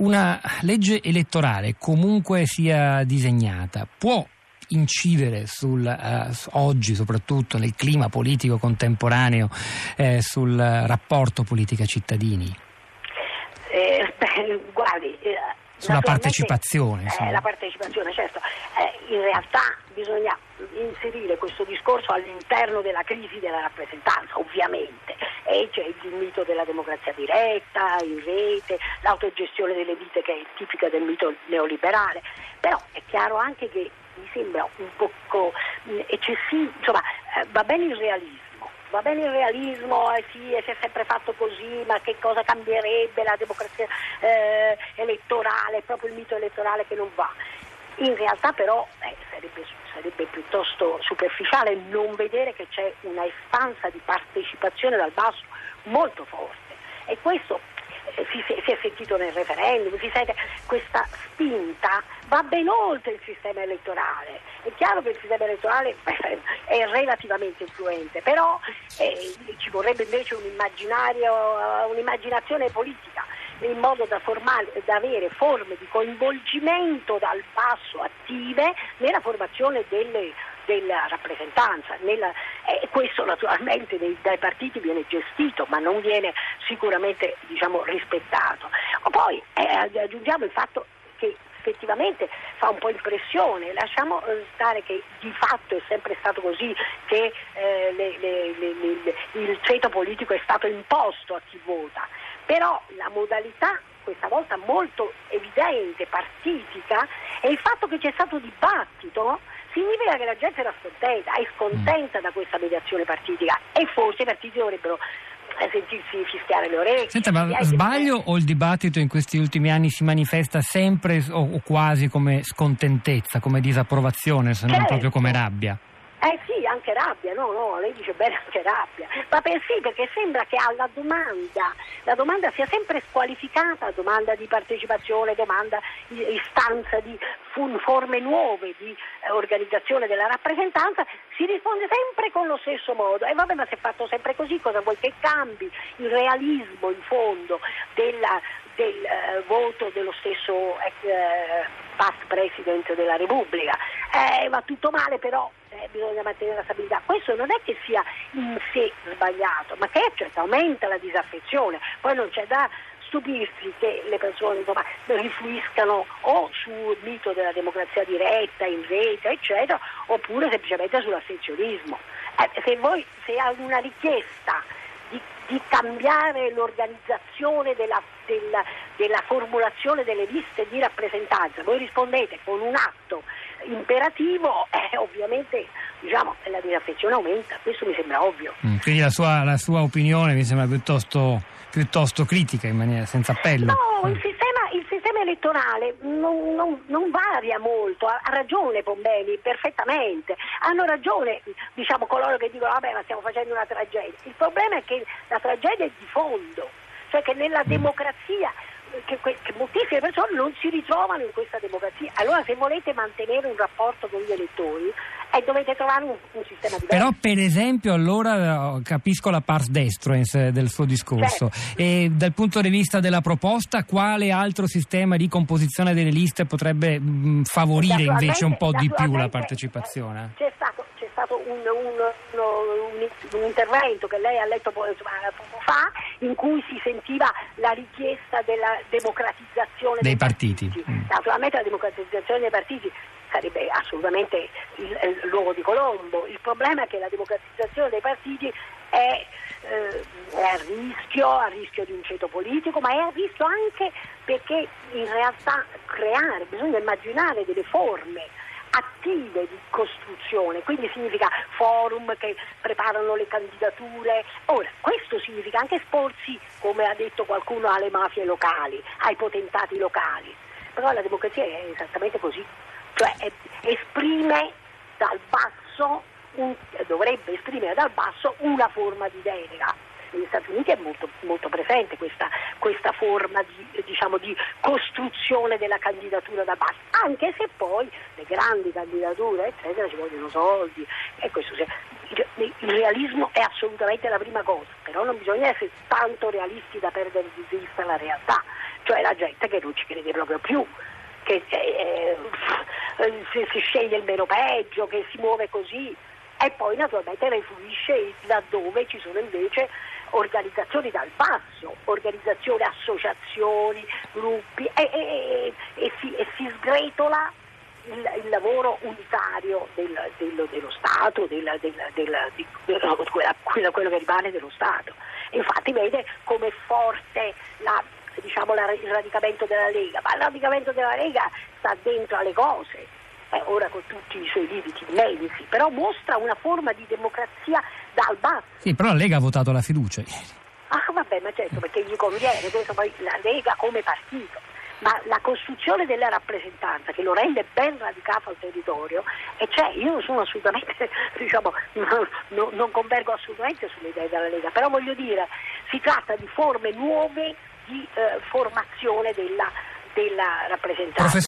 Una legge elettorale, comunque sia disegnata, può incidere sul, eh, oggi, soprattutto nel clima politico contemporaneo, eh, sul rapporto politica-cittadini? Eh, beh, guardi, eh, sulla partecipazione. Eh, la partecipazione, certo. Eh, in realtà bisogna inserire questo discorso all'interno della crisi della rappresentanza, ovviamente. E c'è il mito della democrazia diretta, in rete, l'autogestione delle vite che è tipica del mito neoliberale. Però è chiaro anche che mi sembra un poco mm, eccessivo, insomma, eh, va bene il realismo va bene il realismo, eh sì, si è sempre fatto così, ma che cosa cambierebbe la democrazia eh, elettorale, proprio il mito elettorale che non va. In realtà però eh, sarebbe, sarebbe, piuttosto superficiale non vedere che c'è una espansa di partecipazione dal basso molto forte e questo eh, si, si, è sentito nel referendum, si sente questa spinta va ben oltre il sistema elettorale. È chiaro che il sistema elettorale è relativamente influente, però eh, ci vorrebbe invece un un'immaginazione politica in modo da, formale, da, avere forme di coinvolgimento dal basso attive nella formazione delle, della rappresentanza. Nella, eh, questo naturalmente dai, dai, partiti viene gestito, ma non viene sicuramente diciamo, rispettato. Poi eh, aggiungiamo il fatto che effettivamente fa un po' impressione, lasciamo eh, stare che di fatto è sempre stato così, che eh, le, le, le, il ceto politico è stato imposto a chi vota, però la modalità questa volta molto evidente, partitica, è il fatto che c'è stato dibattito significa che la gente era scontenta, è scontenta da questa mediazione partitica e forse i partiti dovrebbero eh, sentirsi fischiare le orecchie. Senta, ma sbaglio o il dibattito in questi ultimi anni si manifesta sempre o, o quasi come scontentezza, come disapprovazione, se non certo. proprio come rabbia? Eh sì, anche rabbia, no, no, lei dice bene anche rabbia, ma per sì, perché sembra che alla domanda, la domanda sia sempre squalificata, domanda di partecipazione, domanda istanza di forme nuove di eh, organizzazione della rappresentanza, si risponde sempre con lo stesso modo. E vabbè, ma se è fatto sempre così, cosa vuoi che cambi? Il realismo in fondo della, del eh, voto dello stesso eh, past presidente della Repubblica. Eh, va tutto male, però eh, bisogna mantenere la stabilità. Questo non è che sia in sé sbagliato, ma che certo, aumenta la disaffezione. Poi non c'è da stupirsi che le persone insomma, rifluiscano o sul mito della democrazia diretta, in rete, eccetera, oppure semplicemente sull'astensionismo. Eh, se, voi, se hai una richiesta di, di cambiare l'organizzazione della, della, della formulazione delle liste di rappresentanza, voi rispondete con un atto imperativo, eh, ovviamente diciamo, la disaffezione aumenta, questo mi sembra ovvio. Mm, quindi la sua, la sua, opinione mi sembra piuttosto, piuttosto critica, in maniera senza appello. No, il sistema, il sistema elettorale non, non, non, varia molto, ha, ha ragione Pombeni, perfettamente, hanno ragione diciamo, coloro che dicono vabbè ma stiamo facendo una tragedia, il problema è che la tragedia è di fondo, cioè che nella mm. democrazia che, che, moltissime persone non si ritrovano in questa democrazia. Allora se volete mantenere un rapporto con gli elettori eh, dovete trovare un, un, sistema diverso. Però per esempio allora eh, capisco la pars destruens eh, del suo discorso certo. e dal punto di vista della proposta quale altro sistema di composizione delle liste potrebbe mh, mm, favorire invece un po' di più la partecipazione? Stato, c'è stato un, un, un, intervento che lei ha letto poco fa in cui si sentiva la richiesta della democratizzazione dei, dei partiti. partiti. Mm. Naturalmente la democratizzazione dei partiti sarebbe assolutamente il, il luogo di Colombo. Il problema è che la democratizzazione dei partiti è, eh, è, a rischio, a rischio di un ceto politico, ma è a rischio anche perché in realtà creare, bisogna immaginare delle forme attive di costruzione, quindi significa forum che preparano le candidature. Ora, questo significa anche esporsi, come ha detto qualcuno, alle mafie locali, ai potentati locali. Però la democrazia è esattamente così, cioè esprime dal basso, un, dovrebbe esprimere dal basso una forma di delega negli Stati Uniti è molto, molto presente questa, questa forma di, diciamo, di, costruzione della candidatura da basso, anche se poi le grandi candidature eccetera ci vogliono soldi. Questo il, il realismo è assolutamente la prima cosa, però non bisogna essere tanto realisti da perdere di vista la realtà. Cioè la gente che non ci crede proprio più, che eh, eh, si, si sceglie il meno peggio, che si muove così. E poi naturalmente refluisce laddove ci sono invece organizzazioni dal basso, organizzazioni, associazioni, gruppi e, e, e, si, e si, sgretola il, il lavoro unitario del, del, dello Stato, del, di, quello, quello che rimane dello Stato. Infatti vede come è forte la, diciamo, la, il radicamento della Lega, ma il radicamento della Lega sta dentro alle cose eh, ora con tutti i suoi limiti immensi, però mostra una forma di democrazia dal basso. Sì, però la Lega ha votato la fiducia ieri. Ah, vabbè, ma certo, perché gli conviene, questo poi la Lega come partito. Ma la costruzione della rappresentanza che lo rende ben radicato al territorio, e cioè io non sono assolutamente, diciamo, non, non convergo assolutamente sulle idee della Lega, però voglio dire, si tratta di forme nuove di eh, formazione della, della rappresentanza.